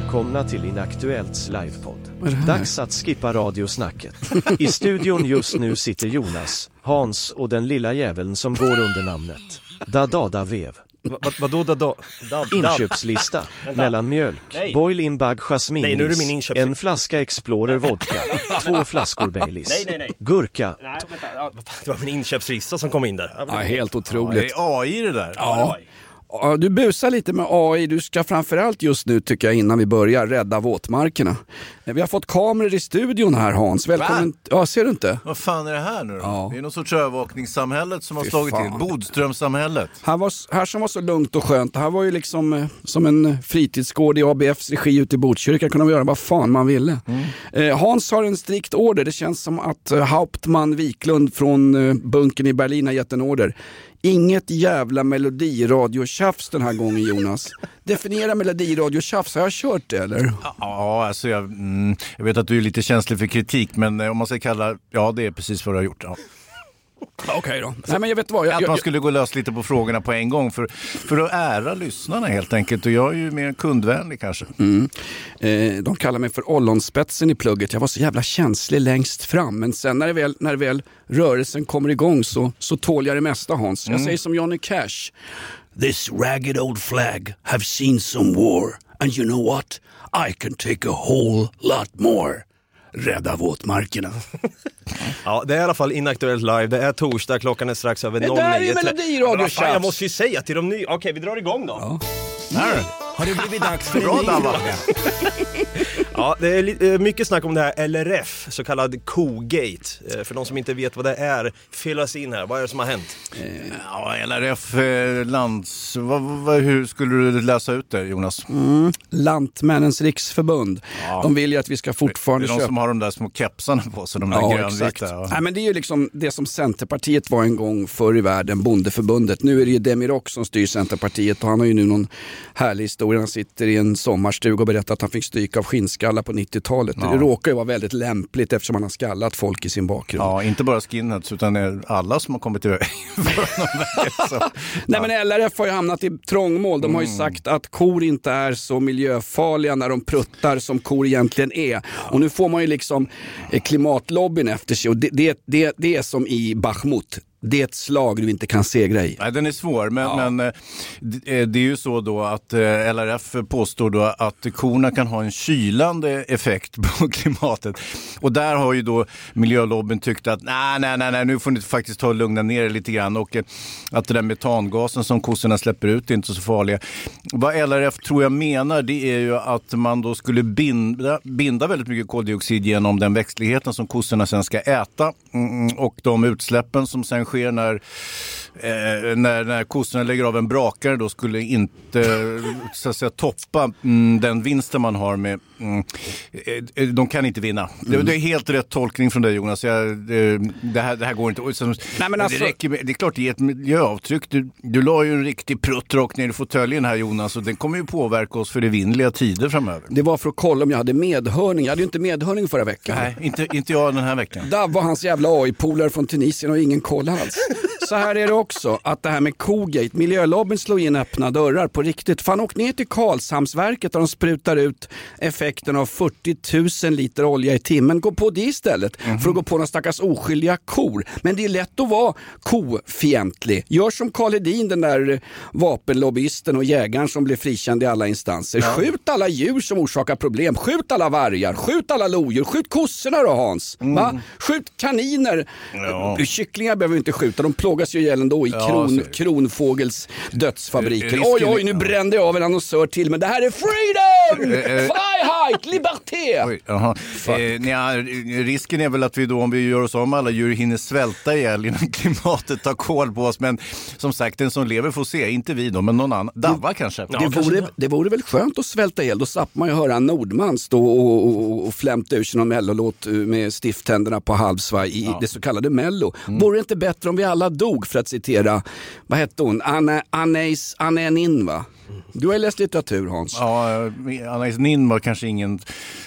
Välkomna till Inaktuellts livepodd. Dags att skippa radiosnacket. I studion just nu sitter Jonas, Hans och den lilla jäveln som går under namnet Dadada Vev. Va, va, vadå da, da, da. Inköpslista mellan mjölk, Nej. boil-in bag Nej, nu är det min jasminris, inköps- en flaska Explorer vodka, två flaskor Baileys, Nej, nej, nej. gurka, Nej, vänta, ja, det var min inköpslista som kom in där. Ja, helt Det otroligt. är AI det där. Ja. Du busar lite med AI. Du ska framförallt just nu, tycker jag, innan vi börjar, rädda våtmarkerna. Vi har fått kameror i studion här Hans. Välkommen. Ja, ser du inte? Vad fan är det här nu då? Ja. Det är någon sorts övervakningssamhället som har Fy slagit fan. till. Bodströmssamhället. Här, var, här som var så lugnt och skönt, det här var ju liksom eh, som en fritidsgård i ABFs regi ute i Botkyrka. kunde man göra vad fan man ville. Eh, Hans har en strikt order. Det känns som att eh, Hauptmann Wiklund från eh, bunkern i Berlin har gett en order. Inget jävla melodiradiotjafs den här gången Jonas. Definiera melodiradiotjafs, har jag kört det eller? Ja, alltså jag, mm, jag vet att du är lite känslig för kritik, men eh, om man ska kalla, ja det är precis vad du har gjort. Ja. Okej då. Nej men jag vet vad, jag, Att man skulle gå lös lite på frågorna på en gång för, för att ära lyssnarna helt enkelt. Och jag är ju mer kundvänlig kanske. Eh, de kallar mig för ollonspetsen i plugget. Jag var så jävla känslig längst fram. Men sen när, det väl, när väl rörelsen kommer igång så, så tål jag det mesta Hans. Jag säger som Johnny Cash. This ragged old flag have seen some war. And you know what? I can take a whole lot more. Rädda våtmarkerna. Ja, det är i alla fall Inaktuellt live. Det är torsdag, klockan är strax över Det 09. där är ju melodiradio, fan, Jag måste ju säga till de nya. Okej, vi drar igång då. Här. Har det blivit dags för Bra Dabba! Ja, det är eh, mycket snack om det här LRF, så kallad Kogate. Eh, För de som inte vet vad det är, fyll oss in här. Vad är det som har hänt? Ja, LRF eh, lands... Vad, vad, hur skulle du läsa ut det Jonas? Lantmännens riksförbund. De vill ju att vi ska Det är fortfarande de köpa som har de där små kepsarna på sig, de där Ja, grönvita. exakt. Ja. Nej, men det är ju liksom det som Centerpartiet var en gång förr i världen, Bondeförbundet. Nu är det ju Demirok som styr Centerpartiet och han har ju nu någon härlig historia. Han sitter i en sommarstuga och berättar att han fick stryk av skinnskallar på 90-talet. Det råkar ju vara väldigt lämpligt eftersom han har skallat folk i sin bakgrund. Ja, inte bara skinheads utan alla som har kommit i vägen för honom verkar så. Nej men LRF har ju hamnat i trångmål. De har Mm. ju sagt att kor inte är så miljöfarliga när de pruttar som kor egentligen är. Och nu får man ju liksom eh, klimatlobbyn efter sig och det, det, det, det är som i Bachmut. Det är ett slag du inte kan segra i. Nej, den är svår, men, men eh, det eh, det är ju så då att eh, LRF påstår då att korna kan ha en kylande effekt på klimatet. Och där har ju då miljölobbyn tyckt att nej, nej, nej, nej nu får ni faktiskt ta och lugna ner er lite grann och att den där metangasen som kossorna släpper ut är inte så farliga. Vad LRF tror jag menar det är ju att man då skulle binda, binda väldigt mycket koldioxid genom den växtligheten som kossorna sen ska äta mm, och de utsläppen som sen sker när, eh, när, när kossorna lägger av en brakare då skulle inte så att säga, toppa mm, den vinsten man har med... Mm, eh, de kan inte vinna. Det, det är helt rätt tolkning från dig Jonas. Jag, det, det, här, det här går inte. Nej, men alltså- det, räcker med, det är klart det ger ett miljöavtryck. Du, du la ju en riktig prutt rakt ner i fåtöljen här Jonas och den kommer ju påverka oss för evinnerliga tider framöver. Det var för att kolla om jag hade medhörning. Jag hade ju inte medhörning förra veckan. Nej, inte, inte jag den här veckan. Dav var hans jävla AI-polare från Tunisien och ingen koll alls. Så här är det också, att det här med Kogate, miljölobbyn slår in öppna dörrar på riktigt. Fan åk ner till Karlshamnsverket där de sprutar ut effekten av 40 000 liter olja i timmen. Gå på det istället för att gå på några stackars oskyldiga kor. Men det är lätt att vara kofientlig. Gör som Karl Hedin, den där vapenlobbyisten och jägaren som blev frikänd i alla instanser. Skjut alla djur som orsakar problem. Skjut alla vargar, skjut alla lodjur, skjut kossorna då Hans. Va? Skjut kaniner. Ja. Kycklingar behöver vi inte skjuta, de plågas ju ihjäl ändå i Ja, kron, det. Kronfågels dödsfabriker. Risken- Oj, oj, nu brände jag av en annonsör till, men det här är freedom! Eh, eh. Freiheit! Liberté! Oj. Eh, nja, risken är väl att vi då, om vi gör oss av med alla djur, hinner svälta ihjäl innan klimatet tar koll på oss. Men som sagt, den som lever får se. Inte vi då, men någon annan. Davva kanske? Det vore, det vore väl skönt att svälta ihjäl, då slapp man ju höra en Nordman stå och, och, och flämta ur sig någon mellolåt eh, med stifttänderna på halvsvaj i det så kallade mello. Vore det inte bättre om vi alla dog för att citera, vad hette hon, Anne, Anais, Anne Nin va? Du har ju läst litteratur Hans. Ja, Anais Nin var kanske ingen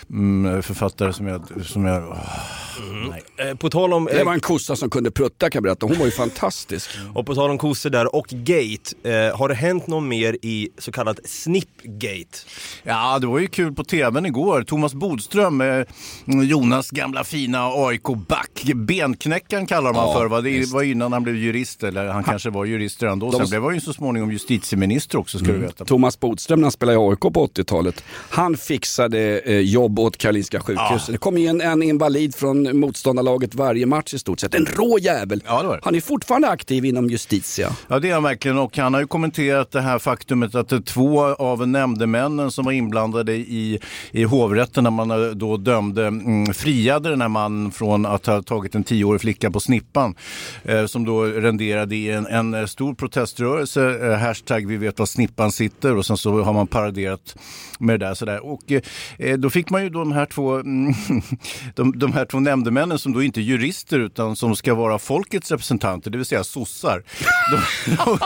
mm, författare som jag... Som jag åh, nej. Eh, På tal om... Det var en kossa som kunde prutta kan jag berätta, hon var ju fantastisk. Och på tal om kossor där och gate, eh, har det hänt något mer i så kallat snipgate? Ja, det var ju kul på tvn igår. Thomas Bodström, eh, Jonas gamla fina AIK-back. Benknäckaren kallar man Ja, för. Va? Det visst. var innan han blev jurist, eller han kanske var jurist redan då. De- Sen blev han ju så småningom justitieminister också, ska du veta. Thomas Bodström när han spelade i AIK på 80-talet, han fixade eh, jobb åt Karolinska sjukhuset. Det kom ju en, invalid från motståndarlaget varje match i stort sett. En rå jävel. Ja, det var det. Han är fortfarande aktiv inom Justitia. Ja, det är han verkligen. Och han har ju kommenterat det här faktumet att det två av nämndemännen som var inblandade i, i hovrätten när man eh, då dömde, mm, friade den här mannen från att ha tagit en tioårig flicka på snippan. Eh, som då renderade i en, en stor proteströrelse, eh, hashtag vi vet var snippan sitter och sen så har man paraderat med det där sådär. Och eh, då fick man ju de här två, mm, de, de här två nämndemännen som då inte är jurister utan som ska vara folkets representanter, det vill säga sossar. De, de,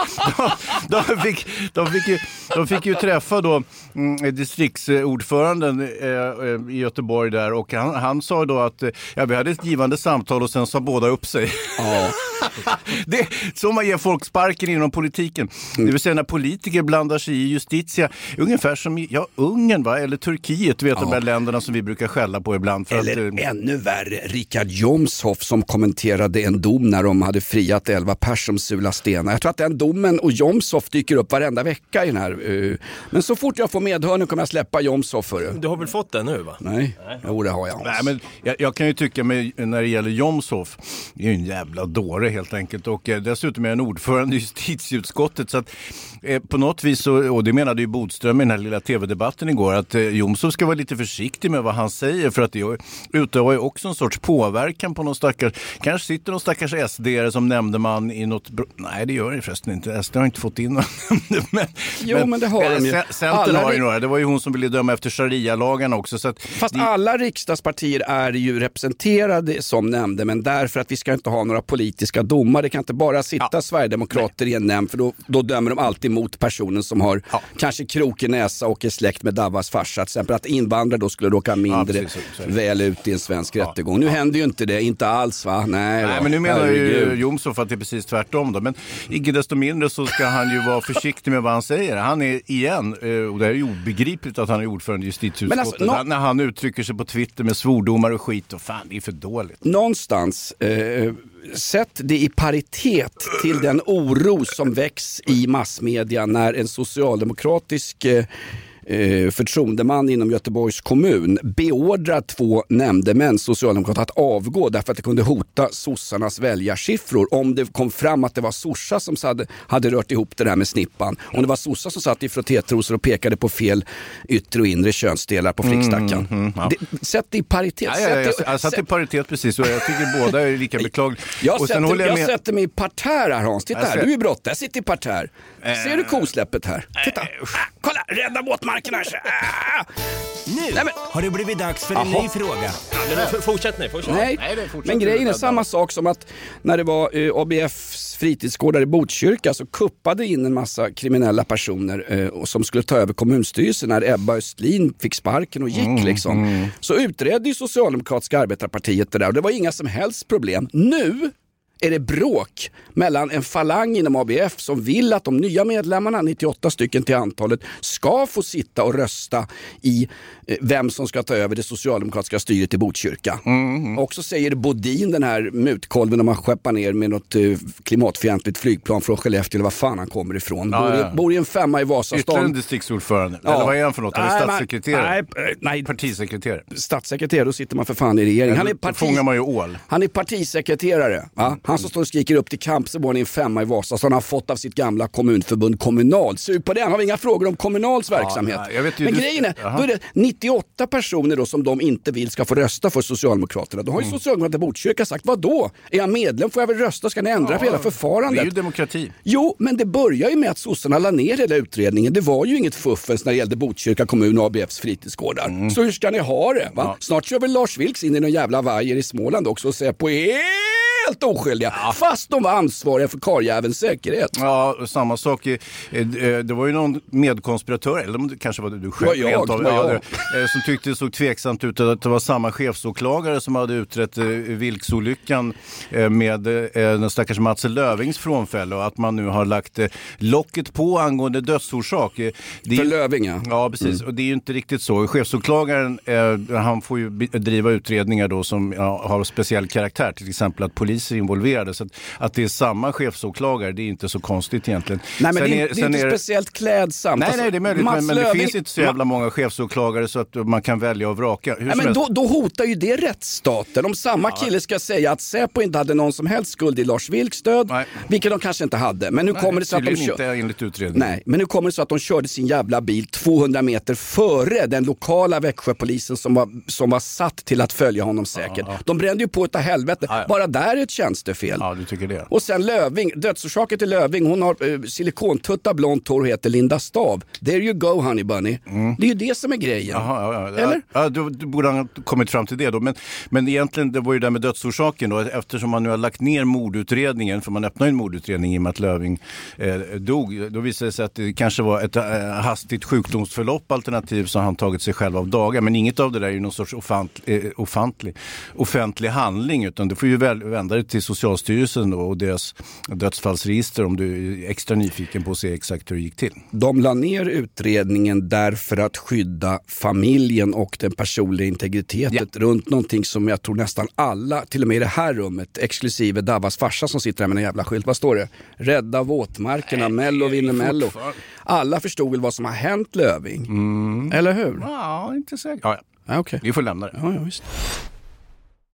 de, de, fick, de, fick ju, de fick ju träffa då mm, distriktsordföranden eh, eh, i Göteborg där och han, han sa då att eh, ja, vi hade ett givande samtal och sen sa båda upp sig. Ja. Det är så man ger folk sparken inom politiken. Det vill säga när politiker blandar sig i justitia. Ungefär som ja, Ungern va? eller Turkiet, du vet de här länderna som vi brukar skälla på ibland. För Eller att, eh, ännu värre, Richard Jomshoff som kommenterade en dom när de hade friat 11 pers som sula stenar. Jag tror att den domen och Jomshoff dyker upp varenda vecka i den här. eh, Men så fort jag får medhörning kommer jag släppa Jomshoff för det. Du har väl fått den nu va? Nej, jo det har jag. Nej, men jag, jag kan ju tycka med, när det gäller Jomshof, det är ju en jävla dåre helt enkelt. Och eh, dessutom är han ordförande i justitieutskottet. Så att, eh, på något vis, så, och det menade ju Bodström i den här lilla tv-debatten igår, att eh, Jomshof ska vara lite försiktig med vad han säger. För att det utövar ju också en sorts påverkan på någon stackars, kanske sitter någon stackars sd som nämndeman i något, nej det gör det förresten inte, SD har inte fått in någon nämndeman. Jo, men det har de ju. C- Centern har ju några, det var ju hon som ville döma efter sharia-lagarna också. Så att Fast det- alla riksdagspartier är ju representerade som nämndemän därför att vi ska inte ha några politiska domar. Det kan inte bara sitta Sverigedemokrater i en nämnd för då, då dömer de alltid mot personen som har kanske krokig näsa och är släkt med Davas farsa. Till exempel att invandrare då skulle råka mindre precis, är det. väl ut i en svensk rättegång. Nu händer ju inte det, inte alls va? Nej, Nej men nu menar ju. Jomshof att det är precis tvärtom då. Men icke desto mindre så ska han ju vara försiktig med vad han säger. Han är igen, eh, och det är ju obegripligt att han är ordförande i justitieutskottet. Alltså, Han- När han uttrycker sig på Twitter med svordomar och skit och fan det är för dåligt. någonstans eh, sätt det i paritet till den oro som väcks i massmedia när en socialdemokratisk eh, eh, eh, förtroendeman inom Göteborgs kommun beordrar två nämndemän, socialdemokrater, att avgå därför att det kunde hota sossarnas väljarsiffror om det kom fram att det var sossar som hade, hade rört ihop det där med snippan. Om det var sossar som satt i frottétrosor och pekade på fel yttre och inre könsdelar på flickstackan. Det- Sätt det i paritet. Ja, ja, ja, jag, jag satt i paritet precis och jag tycker båda är lika beklagliga. jag, och sätter, jag, med- sätter mig i parterr här Hans. Titta Jag här, ser- du är brott. Jag sitter i parterr. Ser Eh. du kosläppet här? Titta. Ah, kolla, rädda våtmarken här. Ah. Nu Nej, men- har det blivit dags för en Jaha. ny fråga. Ja, men fortsätt nu, fortsätt. Nej, Nej, det fortsätter men grejen är samma sak som att när det var eh, ABFs fritidsgårdar i Botkyrka så kuppade in en massa kriminella personer eh, och som skulle ta över kommunstyrelsen när Ebba Östlin fick sparken och gick. liksom. Så utredde ju Socialdemokratiska arbetarpartiet det där och det var inga som helst problem. Nu är det bråk mellan en falang inom ABF som vill att de nya medlemmarna, 98 stycken till antalet, ska få sitta och rösta i eh, vem som ska ta över det socialdemokratiska styret i Botkyrka. Och så säger Bodin, den här mutkolven, om man skeppar ner med något eh, klimatfientligt flygplan från Skellefteå eller var fan han kommer ifrån. Ja, bor, i, bor i en femma i Ytterligare Vasastan. en distriktsordförande. Ja. Eller vad är han för något? Nej, statssekreterare? Nej, eh, nej, Partisekreterare? statssekreterare, då sitter man för fan i regeringen. Han är, Då parti, fångar man ju ål. han är partisekreterare. Va? Han Han som står och skriker upp till kamp så var ni en femma i Vasa så han har fått av sitt gamla kommunförbund Kommunal. Sug på den, har vi inga frågor om Kommunals verksamhet. nej, vet ju, Men du- grejen är, då är det 98 personer då som de inte vill ska få rösta för Socialdemokraterna. Då har ju Mm. Socialdemokraterna i Botkyrka sagt, vad då? Är jag medlem får jag väl rösta, ska ni ändra på hela Det är förfarandet? ju demokrati. Jo, men det börjar ju med att sossarna la ner hela utredningen. Det var ju inget fuffens när det gällde Botkyrka kommun och ABFs fritidsgårdar. Så hur ska ni ha det? Va? Snart kör väl Lars Vilks in i någon jävla vajer i Småland också och säger på helt oskyldiga. Fast de var ansvariga för karljävelns säkerhet. Ja, samma sak. eh, eh, Det var ju någon medkonspiratör, eller det kanske var du själv, Det var jag, av, det var jag. det, eh, som tyckte det såg tveksamt ut att det var samma chefsåklagare som hade utrett Vilksolyckan med den stackars Mats Lövings frånfälle och att man nu har lagt locket på angående dödsorsak. Det är För Löfving ja. Ja, precis. Och det är ju inte riktigt så. Chefsåklagaren han får ju driva utredningar då som ja, har speciell karaktär, till exempel att poliser är involverade. Så att, att det är samma chefsåklagare, det är inte så konstigt egentligen. Nej men Sen det är, det är inte det- speciellt klädsamt. Nej, Alltså, nej, det är möjligt, Mats men, men det finns inte så jävla många chefsåklagare så att man kan välja och vraka. Hur Nej, men då, då hotar ju det rättsstaten. Om samma kille ska säga att Säpo inte hade någon som helst skuld i Lars Vilks död, Nej. vilket de kanske inte hade. Men nu kommer det så att de kör... inte enligt utredningen. Nej, men nu kommer det så att de körde sin jävla bil 200 meter före den lokala Växjöpolisen som var, som var satt till att följa honom säkert. De brände ju på utav helvete. Ja, ja. Bara där är ett tjänstefel. Ja, du tycker det. Och sen Löving, dödsorsaken till Löving, hon har eh, silikontutta blont hår och heter Linda Stav. There you go honey bunny. Det är ju det som är grejen. Mm. Jaha, ja, ja. Eller? Ja, du, du borde ha kommit fram till det då. Men, men egentligen, det var ju det där med dödsorsaken då. Eftersom man nu har lagt ner mordutredningen, för man öppnade en mordutredning i och med att Löving eh, dog. Då visade det sig att det kanske var ett eh, hastigt sjukdomsförlopp alternativ har han tagit sig själv av dagar. Men inget av det där är ju någon sorts ofant, eh, ofantlig, offentlig handling utan du får ju väl, vända dig till Socialstyrelsen och deras dödsfallsregister om du är extra nyfiken på att se exakt hur det gick till. De la ner utredningen därför att skydda familjen och den personliga integriteten runt någonting som jag tror nästan alla, till och med i det här rummet, exklusive Davas farsa som sitter här med en jävla skylt. Vad står det? Rädda våtmarkerna, Mello vinner Mello. Alla förstod väl vad som har hänt Löving? Eller hur? Ja, inte säkert. Ja, ja. Ja, okej. Vi får lämna det. Ja, ja, visst.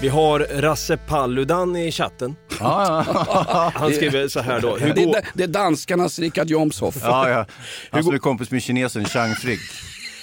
Vi har Rasse Paludan i chatten. Han skriver så här då. Hur Det går... är, det är danskarnas Richard Jomshof. Ja, ja. Han som är kompis med kinesen Chang Frick.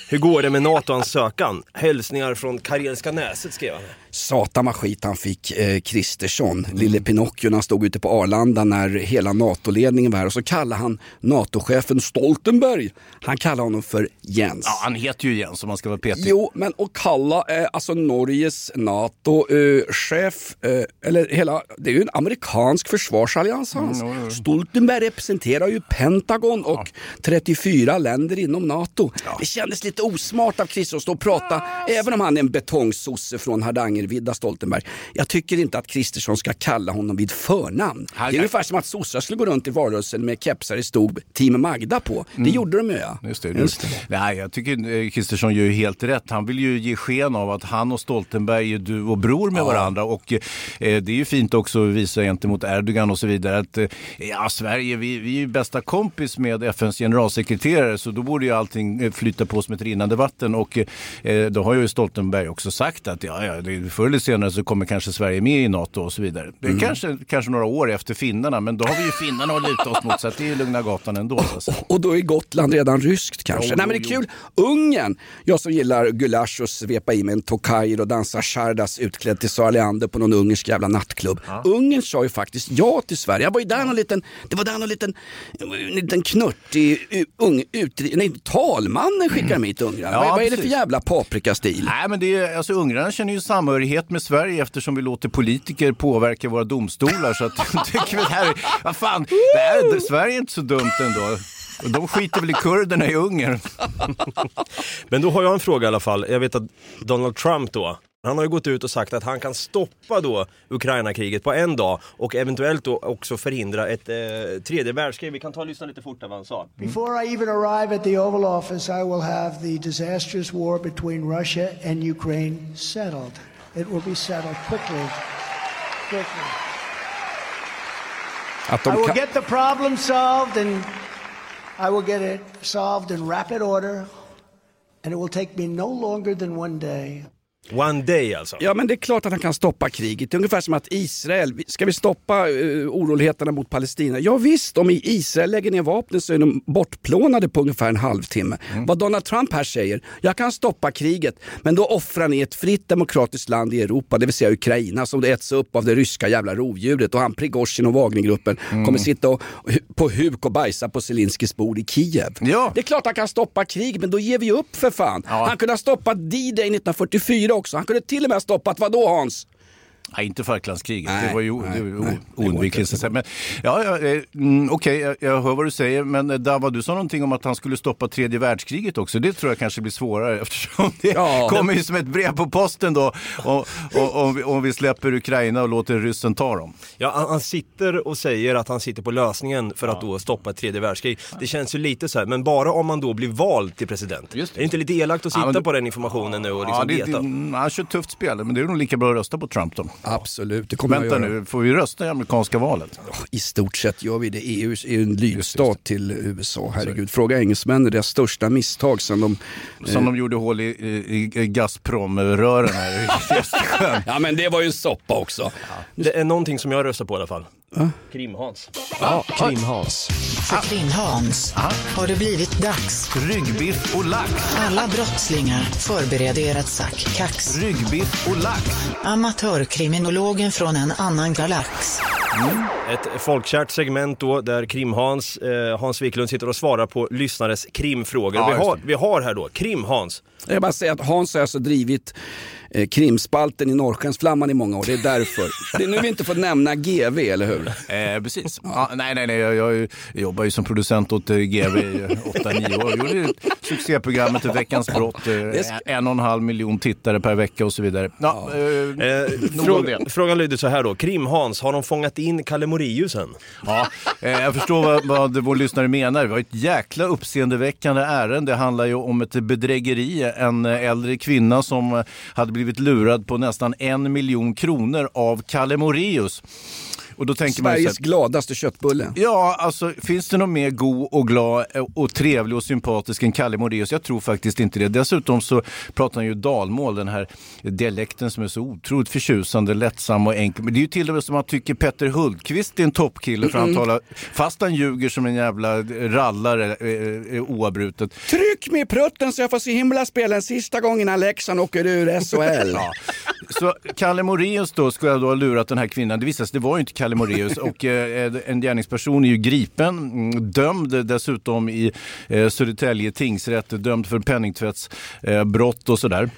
Hur går det med NATO-ansökan? Hälsningar från Karelska näset skrev han. Satan vad skit han fick, eh, Kristersson, lille Pinocchio när han stod ute på Arlanda när hela NATO-ledningen var här och så kallade han NATO-chefen Stoltenberg, han kallade honom för Jens. Ja, han heter ju Jens om man ska vara petig. Jo, men att kalla eh, alltså Norges NATO-chef, eh, eller hela, det är ju en amerikansk försvarsallians hans. Stoltenberg representerar ju Pentagon och 34 länder inom NATO. Det kändes lite osmart av Kristersson att stå och prata, även om han är en betongsosse från Hardangervidda, Stoltenberg. Jag tycker inte att Kristersson ska kalla honom vid förnamn. Det är ungefär som att sossar skulle gå runt i valrörelsen med kepsar det stod Team Magda på. Det Mm. gjorde de ju ja. Just det, just det. Nej, jag tycker Kristersson gör ju helt rätt. Han vill ju ge sken av att han och Stoltenberg är du och bror med varandra. Och eh, det är ju fint också att visa gentemot Erdogan och så vidare att eh, ja, Sverige, vi, vi är ju bästa kompis med FNs generalsekreterare så då borde ju allting flyta på som ett rinnande vatten. Och eh, då har ju Stoltenberg också sagt att ja, ja, det, förr eller senare så kommer kanske Sverige med i NATO och så vidare. Det är Mm. kanske, kanske några år efter finnarna, men då har vi ju finnarna att luta oss mot så att det är ju lugna gatan ändå. Säga. Och då är Gotland redan ryskt kanske. Jo, Nej men det är kul. Ungern, jag som gillar gulasch och svepa i mig en tokaj och dansa chardas utklädd till Sara Leander på någon ungersk jävla nattklubb. Ungern sa ju faktiskt ja till Sverige. Jag var ju där någon liten, det var där någon liten, en liten knörtig ung, utri, nej, talmannen skickade mig hit ungrarna. Ja, vad, vad är det för jävla paprikastil? Nej, men det är, alltså, ungrarna känner ju samhörighet med Sverige eftersom vi låter politiker påverka våra domstolar. Så att, tycker vi det här, vad fan, det här, det, Sverige är inte så dumt ändå. De skiter väl i kurderna i Ungern. Men då har jag en fråga i alla fall. Jag vet att Donald Trump då, han har ju gått ut och sagt att han kan stoppa då Ukraina-kriget på en dag och eventuellt då också förhindra ett eh, tredje världskrig. Vi kan ta och lyssna lite fortare vad han sa. Before I even arrive at the Oval Office, I will have the disastrous war between Russia and Ukraine settled. It will be settled quickly. Quickly. I will get the problem solved and I will get it solved in rapid order. And it will take me no longer than one day. One day alltså. Ja men det är klart att han kan stoppa kriget. Det är ungefär som att Israel, ska vi stoppa uh, oroligheterna mot Palestina? Ja visst, om Israel lägger ner vapnen så är de bortplånade på ungefär en halvtimme. Vad Donald Trump här säger, jag kan stoppa kriget men då offrar ni ett fritt demokratiskt land i Europa, det vill säga Ukraina som det äts upp av det ryska jävla rovdjuret och han Prigozjin och Wagnergruppen kommer sitta och, på huk och bajsa på Zelenskyjs bord i Kiev. Ja. Det är klart han kan stoppa krig men då ger vi upp för fan. Han kunde ha stoppat D-Day 1944 också. Han kunde till och med ha stoppat vadå Hans? Nej, inte Falklandskriget. Det var ju det oundvikligt. Men, ja, ja, eh, mm, Okej, jag, jag hör vad du säger. Men eh, Dava, du sa någonting om att han skulle stoppa tredje världskriget också. Det tror jag kanske blir svårare eftersom det Ja. kommer ju som ett brev på posten då. Och, och, om, vi, om vi släpper Ukraina och låter ryssen ta dem. Ja, han, han sitter och säger att han sitter på lösningen för att då stoppa ett tredje världskrig. Det känns ju lite så här, men bara om man då blir vald till president. Just det. Är det inte lite elakt att Ja, sitta men- på den informationen nu och Ja, liksom det, det, veta? mm, han kör ett tufft spel, men det är nog lika bra att rösta på Trump då. Absolut, det kommer Vänta jag göra. nu, får vi rösta i amerikanska valet? I stort sett gör vi det. EU är ju en lydstat till USA. Herregud, fråga engelsmännen. Deras största misstag sen de... Som de gjorde hål i, i, i Gazprom-rören här i. Ja men det var ju en soppa också. Det är någonting som jag röstar på i alla fall. Krim-Hans. Ja, Krim-Hans. För Krim-Hans har det blivit dags. Ryggbiff och lax. Alla brottslingar förbered er ett sack kax. Ryggbiff och lax. Amatörkriminologen från en annan galax. Ett folkkärt segment då där Krim-Hans, eh, Hans Wiklund sitter och svarar på lyssnares krimfrågor. Ja, vi, har, vi har här då Krim-Hans. Jag bara säga att Hans har alltså drivit eh, krimspalten i Norrskensflamman i många år. Det är därför. Det är nu vi inte får nämna GV, eller hur? Eh, precis. Ja, nej, nej, nej. Jag, jag jobbar ju som producent åt eh, GV i 8-9 år. Jag gjorde ju succéprogrammet Veckans brott. Eh, en och en halv miljon tittare per vecka och så vidare. Ja, eh, Eh, om fråga, det. frågan lyder så här då. Krim-Hans, har de fångat in Kalle Moraeus än? Ja, eh, jag förstår vad, vad vår lyssnare menar. Vi har ett jäkla uppseendeväckande ärende. Det handlar ju om ett bedrägeri. En eh, äldre kvinna som eh, hade blivit blivit lurad på nästan en miljon kronor av Kalle Moraeus. Och då tänker man Sveriges så här- gladaste köttbulle. Ja, alltså finns det någon mer god och glad eh, och trevlig och sympatisk än Kalle Moraeus? Jag tror faktiskt inte det. Dessutom så pratar han ju dalmål, den här dialekten som är så otroligt förtjusande, lättsam och enkel. Men det är ju till och med som att man tycker Petter Hultqvist är en toppkille för han talar, fast han ljuger som en jävla rallare eh, eh, oavbrutet. Tryck mig i prutten så jag får se himla spela en sista gång innan Leksand åker ur SHL. Ja. Så Kalle Moraeus då skulle då ha lurat den här kvinnan. Det visade sig det var ju inte Kalle Moraeus och eh, eh, en gärningsperson är ju gripen, mm, dömd dessutom i eh, Södertälje tingsrätt, dömd för penningtvättsbrott eh, och sådär.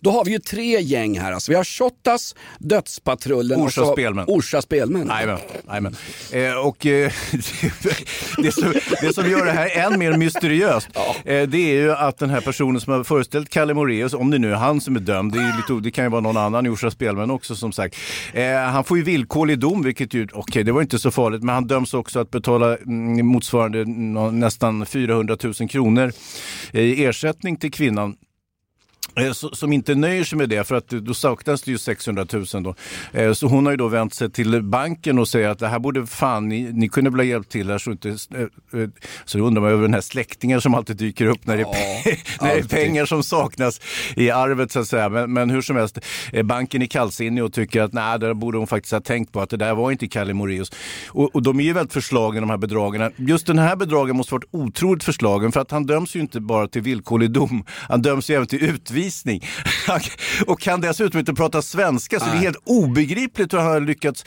Då har vi ju tre gäng här. Alltså. Vi har Shottaz, Dödspatrullen Orsa och så Spelmän. Orsa Spelmän. Jajamän, jajamän. Eh, och eh, det, som, det som gör det här än mer mysteriöst, eh, det är ju att den här personen som har föreställt Kalle Moraeus, om det nu är han som är dömd, det, är lite, det kan ju vara någon annan i Orsa Spelmän också som sagt. Eh, han får ju villkorlig dom, vilket ju, okej det var inte så farligt, men han döms också att betala mm, motsvarande nästan 400 000 kronor eh, i ersättning till kvinnan. Eh, Som inte nöjer sig med det, för att då saknas det ju 600 000 då. Eh, Så hon har ju då vänt sig till banken och säger att det här borde fan, ni, ni kunde väl ha hjälpt till här så inte... eh, Så då undrar man över den här släktingen som alltid dyker upp när det, pe- när det är pengar som saknas i arvet så att säga. Men, men hur som helst, banken är kallsinnig och tycker att nej, det borde hon faktiskt ha tänkt på att det där var inte Kalle Moraeus. Och, och de är ju väldigt förslagen de här bedragarna. Just den här bedragaren måste varit otroligt förslagen för att han döms ju inte bara till villkorlig dom, han döms ju även till utvisning. och kan dessutom inte prata svenska så det är helt obegripligt hur han har lyckats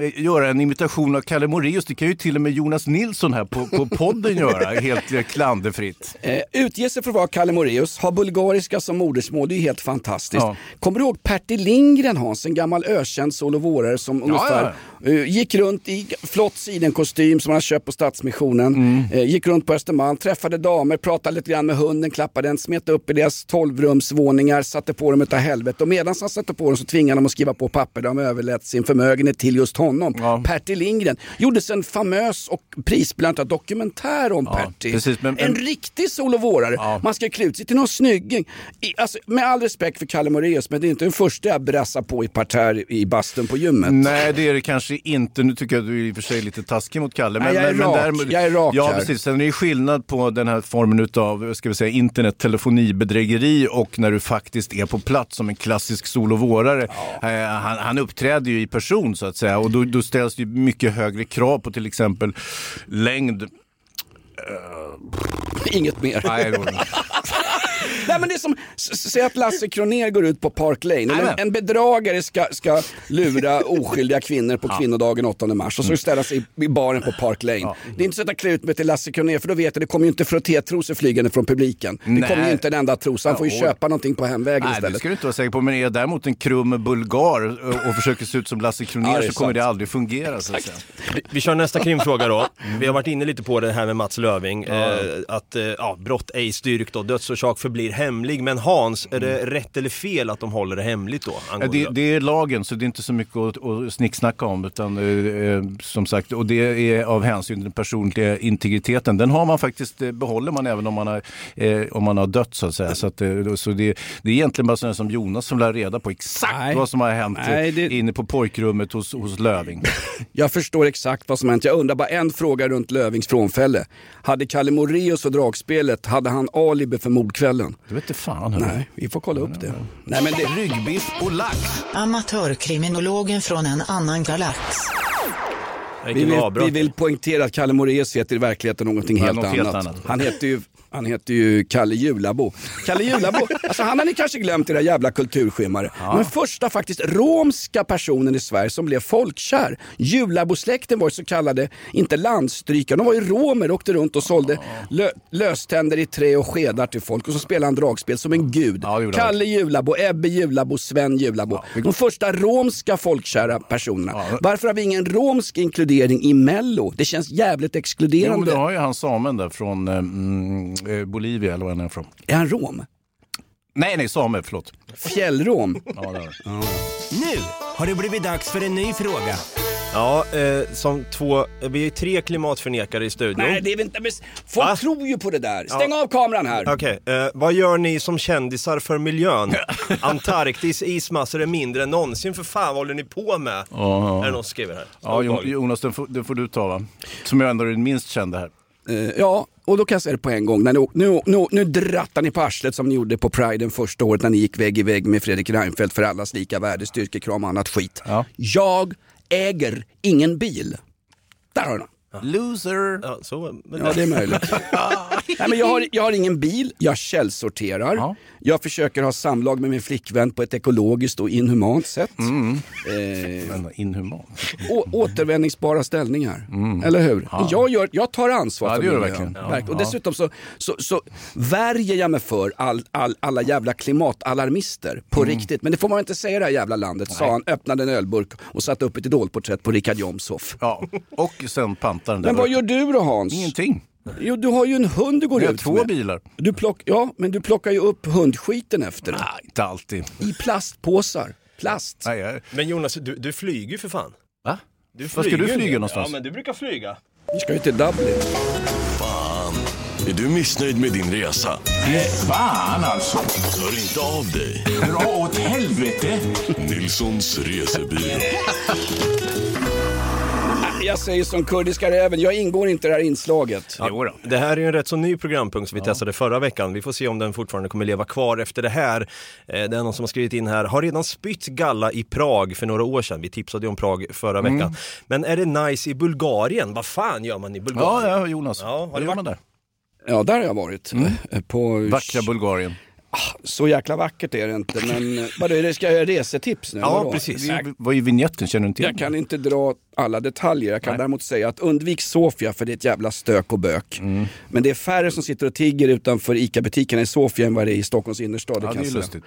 eh, göra en imitation av Kalle Moraeus. Det kan ju till och med Jonas Nilsson här på, på podden göra, helt eh, klanderfritt. Eh, utger sig för att vara Kalle Moraeus, har bulgariska som modersmål, det är ju helt fantastiskt. Ja. Kommer du ihåg Pertti Lindgren Hans, en gammal ökänd solovårare som ungefär eh, gick runt i flott sidenkostym som han köpt på Stadsmissionen, Mm. eh, gick runt på Östermalm, träffade damer, pratade lite grann med hunden, klappade den, smet upp i deras enrumsvåningar, satte på dem utav helvete och medan han satte på dem så tvingade de att skriva på papper där de överlät sin förmögenhet till just honom. Pertti Lindgren. Gjordes en famös och prisbelönad dokumentär om Pertti. precis, men- sol-och-vårare. Ja. Man ska klä ut sig till någon snygging. I, alltså, med all respekt för Kalle Moraeus, men det är inte den första jag brassar på i parterre i bastun på gymmet. Nej, det är det kanske inte. Nu tycker jag att du är i och för sig lite taskig mot Kalle. Nej, jag är rak. Jag är rak Ja, här. precis. Sen är det skillnad på den här formen av ska vi säga, internettelefonibedrägeri och när du faktiskt är på plats som en klassisk solovårare. Eh, han, han uppträder ju i person så att säga och då, då ställs det mycket högre krav på till exempel längd. Inget mer. Nej, Nej men det är som, säg att Lasse Kronér går ut på Park Lane. En, en bedragare ska, ska lura oskyldiga kvinnor på kvinnodagen 8 mars och så ställa sig i, baren på Park Lane. Det är inte så att jag klär ut mig till Lasse Kronér för då vet jag det kommer ju inte frottétrosor flygande från publiken. Det kommer ju inte en enda trosa, han får ju Ja, köpa någonting på hemvägen Nej, det istället. ska du inte vara säker på. Men är jag däremot en krum bulgar och, försöker se ut som Lasse Ja, det är så kommer sant. det aldrig fungera. Så att säga. Vi, vi kör nästa krimfråga då. Vi har varit inne lite på det här med Mats Löving. Eh, att eh, ja, brott ej styrkt och dödsorsak förblir hemlig. Men Hans, är det rätt eller fel att de håller det hemligt då? Ja, det, det är lagen så det är inte så mycket att, att snicksnacka om. Utan, eh, eh, som sagt, och det är av hänsyn till den personliga integriteten. Den har man faktiskt, eh, behåller man även om man har, eh, om man har dött så att säga. Så, att, eh, så det, det är egentligen bara sådana som Jonas som lär reda på exakt Nej. vad som har hänt Nej, det- inne på pojkrummet hos, hos Löving. Jag förstår exakt vad som hänt. Jag undrar bara en fråga runt Lövings frånfälle. Hade Kalle Moraeus och dragspelet, hade han alibi för mordkvällen? Det vet inte fan. Nej, vi får kolla upp det. Nej, men det... Ryggbiff och lax. Amatörkriminologen från en annan galax. Vi vill, vi vill poängtera att Kalle Moraeus heter i verkligheten någonting Ja, helt, något annat. helt annat. Han heter ju han heter ju Kalle Julabo. Kalle Julabo, alltså han har ni kanske glömt era jävla kulturskymmare. Men första faktiskt romska personen i Sverige som blev folkkär. Julabosläkten var ju så kallade, inte landstrykare, de var ju romer och åkte runt och sålde lö, löständer i trä och skedar till folk och så spelade han dragspel som en gud. han. Kalle Julabo, Ebbe Julabo, Sven Julabo. De första romska folkkära personerna. Varför har vi ingen romsk inkludering i Mello? Det känns jävligt Jo, men exkluderande. du har ju han samen där från eh, mm, Bolivia eller var han är från. Är han rom? Nej, nej, same, förlåt. Fjällrom? Ja, det är det. Nu har det blivit dags för en ny fråga. Ja, eh, som två, vi är tre klimatförnekare i studion. Nej, det är inte... men Folk Va? tror ju på det där. Stäng Ja. av kameran här. Okej, eh, vad gör ni som kändisar för miljön? Antarktis ismassor är mindre än någonsin, för fan vad håller ni på med? Ja. Är det någon som skriver här? Ja, Jo- Jonas, den får, den får du ta va? Som jag ändå är den minst kända här. Eh, ja, och då kan jag säga det på en gång. När ni, nu, nu, nu drattar ni på arslet som ni gjorde på Priden första året när ni gick vägg i vägg med Fredrik Reinfeldt för allas lika värde, styrkekram och annat skit. Jag äger ingen bil. Där har du den. Loser! Ja, så, men... Ja, det är möjligt. Nej, men jag, har, jag har ingen bil, jag källsorterar. Jag försöker ha samlag med min flickvän på ett ekologiskt och inhumant sätt. Mm. Eh, inhumant? Å, återvändningsbara ställningar, Mm. eller hur? Ja. Jag, gör, jag tar ansvar Ja, för det gör miljön. verkligen. Verk- Ja. Och dessutom så, så, så värjer jag mig för all, all, alla jävla klimatalarmister på Mm. riktigt. Men det får man inte säga i det här jävla landet, sa han, öppnade en ölburk och satte upp ett idolporträtt på Richard Jomshof. Ja, och sen pantar den där Men vad gör du då Hans? Ingenting. Jo, du har ju en hund du går Jag har ut två med. bilar. Du plock, ja, men du plockar ju upp hundskiten efter dig. Nej, inte alltid. I plastpåsar. Plast. Nej, jag... Men Jonas, du, du flyger ju för fan. Va? Du Var ska du flyger flyga ju. någonstans? Ja, men du brukar flyga. Vi ska ju till Dublin. Fan. Är du missnöjd med din resa? Nej, fan alltså. Hör inte av dig. Dra åt helvete. Nilssons resebyrå. Jag säger som kurdiska räven, jag ingår inte i det här inslaget. Ja, det här är ju en rätt så ny programpunkt som vi testade förra veckan. Vi får se om den fortfarande kommer leva kvar efter det här. Eh, Det är någon som har skrivit in här, har redan spytt galla i Prag för några år sedan. Vi tipsade ju om Prag förra Mm. veckan. Men är det nice i Bulgarien? Vad fan gör man i Bulgarien? Ja, ja, Jonas. Ja, har Vad du gör varit man där? Ja, där har jag varit. Mm. Eh, På... Vackra Bulgarien. Så jäkla vackert är det inte, men eh, vadå, är det, ska jag göra resetips nu? Ja, precis. Jag, Vad är vignetten? Känner du inte jag kan inte dra alla detaljer, jag kan Nej. däremot säga att undvik Sofia för det är ett jävla stök och bök. Mm. Men det är färre som sitter och tigger utanför ICA-butikerna i Sofia än vad det är i Stockholms innerstad. Ja, det är lustigt.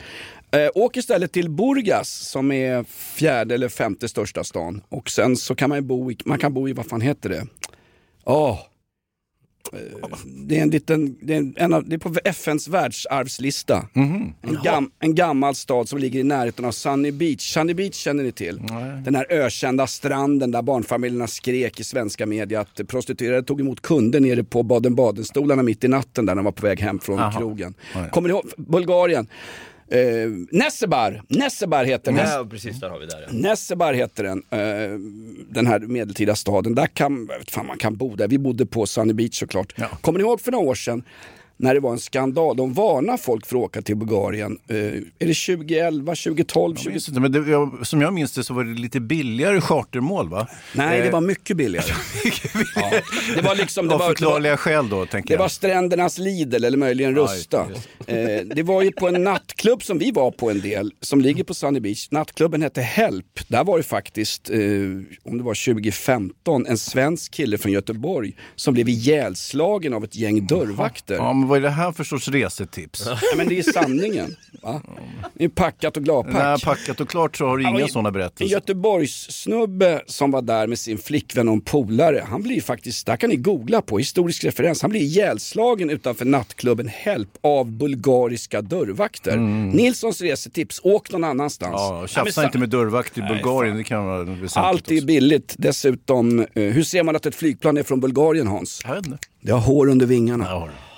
Eh, åk istället till Burgas som är fjärde eller femte största stan. Och sen så kan man bo i, man kan bo i, vad fan heter det? Åh. Eh, Det är en liten, det är, en, av, det är på FNs världsarvslista. Mhm. En, gam, en gammal stad som ligger i närheten av Sunny Beach. Sunny Beach känner ni till? Den här ökända stranden där barnfamiljerna skrek i svenska media att prostituerade tog emot kunder nere på Baden-Baden-stolarna mitt i natten där de var på väg hem från Aha. krogen. Kommer ni ihåg Bulgarien? Eh, Nessebar, Nessebar heter den. Ja, precis där har vi där. Ja. Nessebar heter den, eh, den här medeltida staden. Där kan, fan man kan bo där. Vi bodde på Sunny Beach såklart. Kommer ni ihåg för några år sedan när det var en skandal? De varnar folk för att åka till Bulgarien. Eh, är det 2011, 2012? Jag minns inte, men det, jag, som jag minns det så var det lite billigare chartermål va? Nej, det Eh, var mycket billigare. ja. Det var liksom... Det Av var, det var, förklarliga skäl då, tänker det jag. var strändernas Lidl eller möjligen Rusta. Eh, det var ju på en nattklubb som vi var på en del, som ligger på Sunny Beach. Nattklubben hette Help. Där var det faktiskt, eh, om det var 2015, en svensk kille från Göteborg som blev ihjälslagen av ett gäng dörrvakter. Ja, vad är det här för sorts resetips? Ja, men det är sanningen. Va? Det är packat och gladpack. Nej, packat och klart så har du inga sådana En berättelser. Göteborgssnubbe som var där med sin flickvän och en polare, han blir faktiskt, där kan ni googla på, historisk referens, han blir ihjälslagen utanför nattklubben Help av bulgariska dörrvakter. Nilssons resetips, åk någon annanstans. Mm. Ja, tjafsa sa- inte med dörrvakt i Bulgarien, det kan vara väsentligt Allt är billigt. Dessutom, eh, hur ser man att ett flygplan är från Bulgarien Hans? Jag vet inte. Det har hår under vingarna.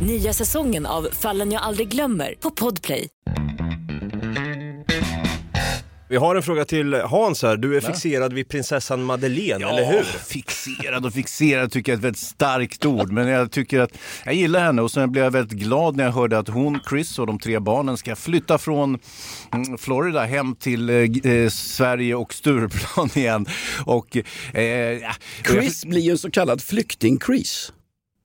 Nya säsongen av Fallen jag aldrig glömmer på Podplay. Vi har en fråga till Hans här. Du är fixerad vid prinsessan Madeleine, eller hur? Fixerad och fixerad tycker jag är ett väldigt starkt ord. Men jag tycker att jag gillar henne och sen blev jag väldigt glad när jag hörde att hon, Chris och de tre barnen ska flytta från mm, Florida hem till eh, eh, Sverige och Stureplan igen. Och, eh, ja, Chris blir ju en så kallad flykting-Chris.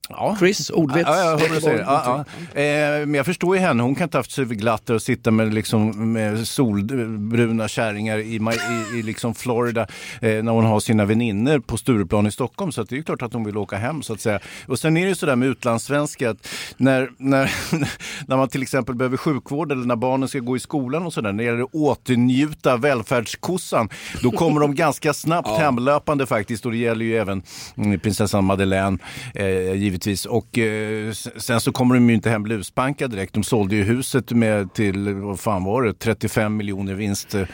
Ja. Chris, ordvits. Ja, jag säger. Göteborg, Ja, ja. Eh, men jag förstår ju henne. Hon kan inte haft sig glatt och sitta med, liksom, med solbruna kärringar i, i, i liksom Florida eh, när hon har sina vänner på Stureplan i Stockholm. Så det är ju klart att hon vill åka hem så att säga. Och sen är det ju sådär med utlandssvenskar att när, när, när man till exempel behöver sjukvård eller när barnen ska gå i skolan och sådär, när det gäller att åtnjuta välfärdskossan, då kommer de ganska snabbt hemlöpande faktiskt och det gäller ju även mm, prinsessan Madeleine eh, givetvis. Och eh, sen så kommer de ju inte hem luspanka direkt. De sålde ju huset med till, vad fan var det, 35 miljoner vinst eh,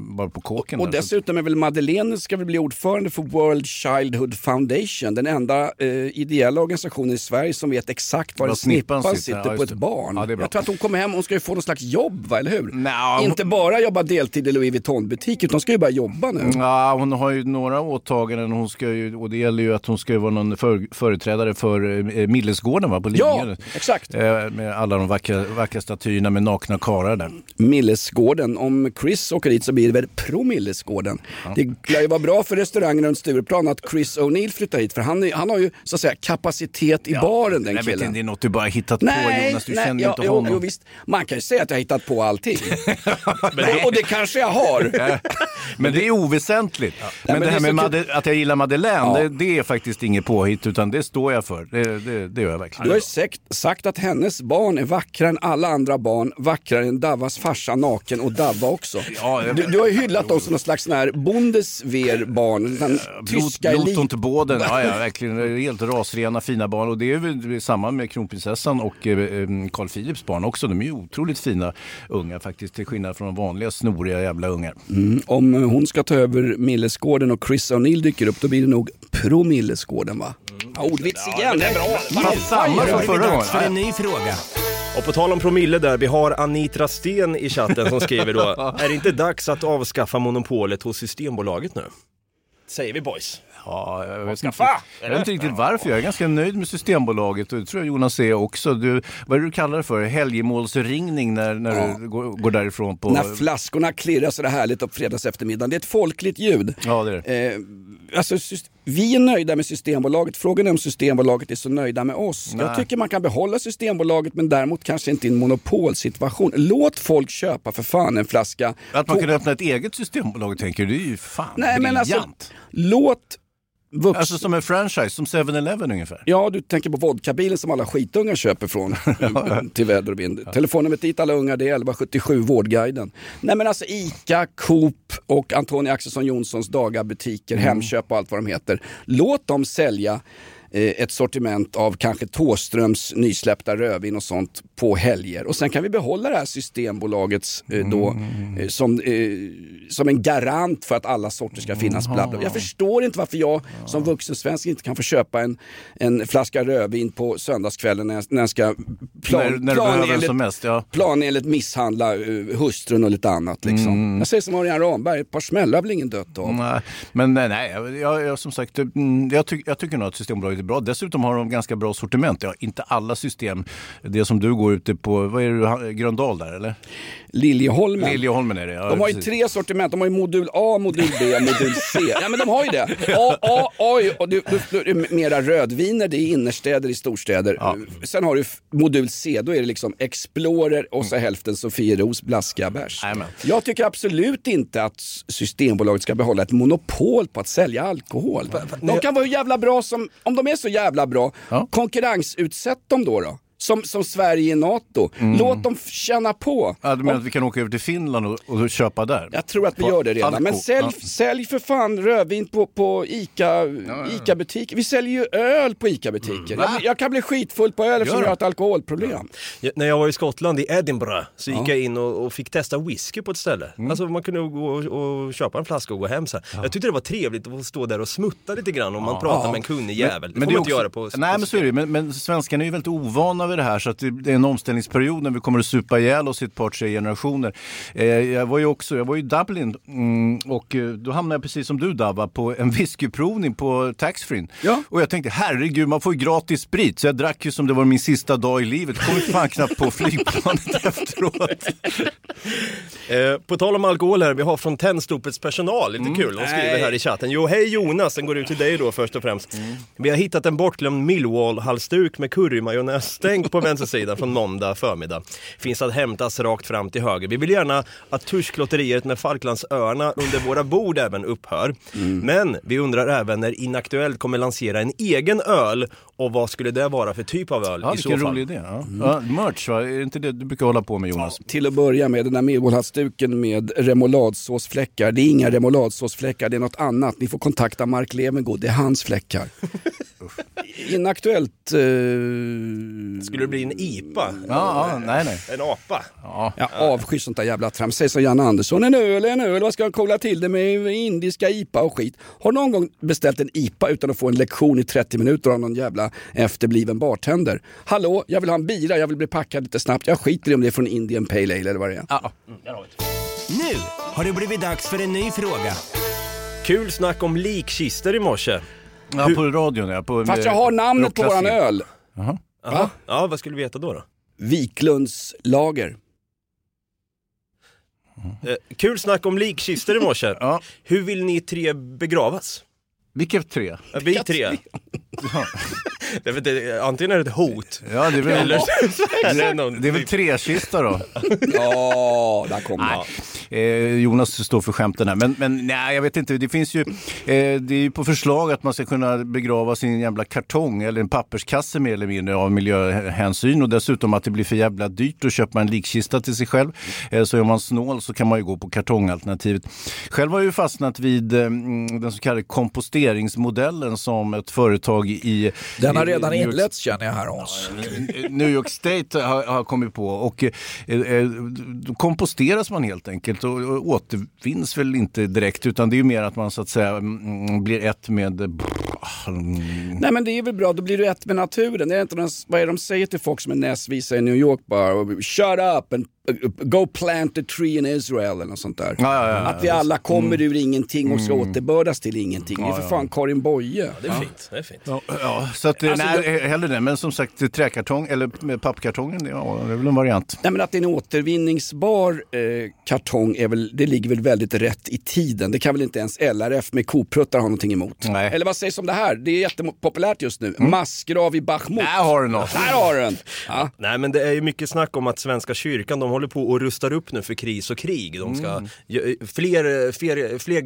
bara på kåken. Och. Så- dessutom är väl Madeleine ska väl bli ordförande för World Childhood Foundation, den enda eh, ideella organisationen i Sverige som vet exakt var Var snippan, snippan sitter, sitter, ja, på ett barn. Ja. Jag tror att hon kommer hem, hon ska ju få någon slags jobb, va, eller hur? Nja, Inte bara jobba deltid i Louis Vuitton-butik, utan hon ska ju börja jobba nu. Ja, hon har ju några åtaganden hon ska ju, och det gäller ju att hon ska ju vara någon för, företrädare för eh, Millesgården va, på Ja, Lidingö. exakt. Eh, med alla de vackra, vackra statyerna med nakna karlar där. Millesgården. Om Chris åker dit så blir det väl pro Millesgården. Det lär ju vara bra för restaurangen runt Stureplan att Chris O'Neill flyttar hit för han, är, han har ju så att säga kapacitet i baren den jag vet killen. inte, det är något du bara hittat på Jonas, du känner ju ja, inte honom. jo, visst. Man kan ju säga att jag har hittat på allting. Och det kanske jag har. Men det är oväsentligt. men, men det det här är med att jag gillar Madeleine, Ja. det, det är faktiskt inget påhitt utan det står jag för. Det, det, det gör jag verkligen. Du har ju sagt, sagt att hennes barn är vackrare än alla andra barn, vackrare än Davas farsa naken och Davva också. du, du har ju hyllat dem som någon slags sån här Bundeswehr-barn, den tyska Blot, elit. Blot båden, ja, ja verkligen. Helt rasrena fina barn och det är väl samma med kronprinsessan och eh, eh, Carl Philips barn också. De är ju otroligt fina unga faktiskt till skillnad från de vanliga snoriga jävla ungar. Mm, om hon ska ta över Millesgården och Chris O'Neill dyker upp, då blir det nog pro Millesgården va? Ja, ordvits igen, det är bra. Samma som förra gången. För en ny fråga. Och på tal om promille där, vi har Anitra Sten i chatten som skriver då Är det inte dags att avskaffa monopolet hos Systembolaget nu? Säger vi boys. Ja, jag vet, inte, jag vet inte riktigt varför. Jag är ganska nöjd med Systembolaget och det tror jag Jonas är också. Du, vad är det du kallar det för? Helgemålsringning när, när Ja. du går, går därifrån på... När flaskorna klirrar så det härligt på fredags eftermiddag. Det är ett folkligt ljud. Ja, det är det. Eh, alltså, syst- vi är nöjda med Systembolaget. Frågan är om Systembolaget är så nöjda med oss. Nej. Jag tycker man kan behålla Systembolaget men däremot kanske inte i en monopolsituation. Låt folk köpa för fan en flaska. Att man kan öppna ett eget Systembolag tänker du, det är ju fan Nej men briljant. alltså, låt vuxna... Alltså som en franchise, som 7-Eleven ungefär. Ja, du tänker på vodkabilen som alla skitungar köper från till väder och vind. Telefonnumret dit alla ungar det är 1177 Vårdguiden. Nej men alltså ICA, Coop och Antonia Axelsson Johnsons dagabutiker, Mm. Hemköp och allt vad de heter. Låt dem sälja ett sortiment av kanske Tåströms nysläppta rödvin och sånt på helger. Och sen kan vi behålla det här Systembolagets eh, då Mm. eh, som, eh, som en garant för att alla sorter ska finnas Mm. bland Jag förstår inte varför jag som vuxen svensk inte kan få köpa en, en flaska rödvin på söndagskvällen när jag, när jag ska plan, när, när som mest, ja. planenligt misshandla hustrun och lite annat. Liksom. Mm. Jag säger som Örjan Ramberg, ett par smällar har väl ingen dött av. Nej, men nej, jag, jag, som sagt, mm, jag, tyck, jag tycker nog att Systembolaget bra. Dessutom har de ganska bra sortiment. Ja, inte alla system. Det som du går ute på, vad är det, du- Gröndal där eller? Liljeholmen. Liljeholmen är det, ja. De har ju precis. tre sortiment. De har ju modul A, modul B, modul C. Ja men de har ju det. A, A, A och du, du, du, mera rödviner, det är innerstäder i storstäder. Sen har du modul C, då är det liksom Explorer och så hälften Sofieros blaskiga bärs. Jag tycker absolut inte att Systembolaget ska behålla ett monopol på att sälja alkohol. De kan vara hur jävla bra som, om de är så jävla bra, konkurrensutsätt dem då. då. Som, som Sverige i NATO. Mm. Låt dem känna på. Ja, du menar Om- att vi kan åka över till Finland och, och köpa där? jag tror att vi På gör det redan. alko. Men sälj, Ja. sälj för fan rödvin på, på Ica, Ica-butiker. Vi säljer ju öl på Ica-butiker. jag, jag kan bli skitfull på öl eftersom jag har ett alkoholproblem. Ja, när jag var i Skottland, i Edinburgh, så gick Ja. jag in och, och fick testa whisky på ett ställe. Alltså man kunde gå och, och köpa en flaska och gå hem sen. Jag tyckte det var trevligt att få stå där och smutta lite grann om man pratar med en kunnig jävel. Det får man inte också- göra på Nej men så är det men, men svenskarna är ju väldigt ovana vid det här så att det är en omställningsperiod när vi kommer att supa ihjäl oss i ett par, tre generationer. Eh, jag var ju också, jag var i Dublin mm, och eh, då hamnade jag precis som du Dabba på en whiskyprovning på taxfree. Ja. Och jag tänkte herregud man får ju gratis sprit så jag drack ju som det var min sista dag i livet. Kom ju fan knappt på flygplanet efteråt. Eh, på tal om alkohol här, vi har från Tennstopets personal, lite kul, de skriver Nej. här i chatten. Jo, hej Jonas, den går ut till dig då först och främst. Vi har hittat en bortglömd Millwall-halsduk med currymajonnässtänk på vänstersidan från måndag förmiddag. Finns att hämtas rakt fram till höger. Vi vill gärna att Tursklotteriet med Falklandsöarna under våra bord även upphör. Men vi undrar även när Inaktuellt kommer lansera en egen öl och vad skulle det vara för typ av öl Ja, i så fall? rolig idé. Ja. Ja, merch va, är det inte det du brukar hålla på med Jonas? Till att börja med, den där Millwall-halsduken med remouladsåsfläckar. Det är inga remouladsåsfläckar, det är något annat. Ni får kontakta Mark Levengood, det är hans fläckar. Inaktuellt... Eh... Skulle det bli en IPA? Ja, ja, nej, nej. En apa? Ja. Jag avskyr sånt där jävla trams. Säg som Janne Andersson, en öl, en öl, vad ska jag kolla till det med indiska IPA och skit. Har någon gång beställt en IPA utan att få en lektion i 30 minuter av någon jävla efterbliven bartender? Hallå, jag vill ha en bira, jag vill bli packad lite snabbt. Jag skiter i om det är från Indian Pale Ale eller vad det är. Ja. Nu har det blivit dags för en ny fråga. Kul snack om likkistor i morse. Ja, på radion ja. På, Fast jag har namnet på våran öl. Jaha. Jaha. Ja, vad skulle vi veta då? då? Wiklunds lager. Eh, kul snack om likkistor i morse. Ja. Hur vill ni tre begravas? Vilka tre? Ja, vi tre. det är väl det, antingen är det ett hot. Ja, det är väl, Eller så är det det, någon det är väl typ- trekista då? Ja, där kom Nej. Eh, Jonas står för skämten här. Men, men nej, jag vet inte. Det finns ju, eh, det är ju på förslag att man ska kunna begrava sin jävla kartong eller en papperskasse mer eller mindre av miljöhänsyn och dessutom att det blir för jävla dyrt att köpa en likkista till sig själv. Eh, så är man snål så kan man ju gå på kartongalternativet. Själv har jag ju fastnat vid eh, mm, den så kallade komposteringsmodellen som ett företag i Den har redan inletts känner jag här Hans. New York State har, har kommit på och eh, eh, komposteras man helt enkelt och, och återvinns väl inte direkt utan det är ju mer att man så att säga mm, blir ett med mm, Nej men det är väl bra, då blir du ett med naturen. Det är inte någon, vad är det de säger till folk som är näsvisa i New York bara? Shut up and uh, go plant a tree in Israel eller något sånt där. Ja, ja, ja, att vi alla kommer Mm. ur ingenting och ska Mm. återbördas till ingenting. det är för fan Karin Boye. Det är fint. Det är fint. Ja, ja, så att, eh, Alltså, nej, jag- hellre det. Men som sagt, träkartong eller med pappkartongen, ja, det är väl en variant. Nej men att det är en återvinningsbar eh, kartong, är väl, det ligger väl väldigt rätt i tiden. Det kan väl inte ens LRF med kopruttar ha någonting emot. Nej. Eller vad sägs om det här? Det är jättepopulärt just nu. Massgrav i Bachmut. Där har du något. Där har du den! Ja. Nej men det är ju mycket snack om att Svenska kyrkan, de håller på och rustar upp nu för kris och krig. De ska Mm. fler, fler, fler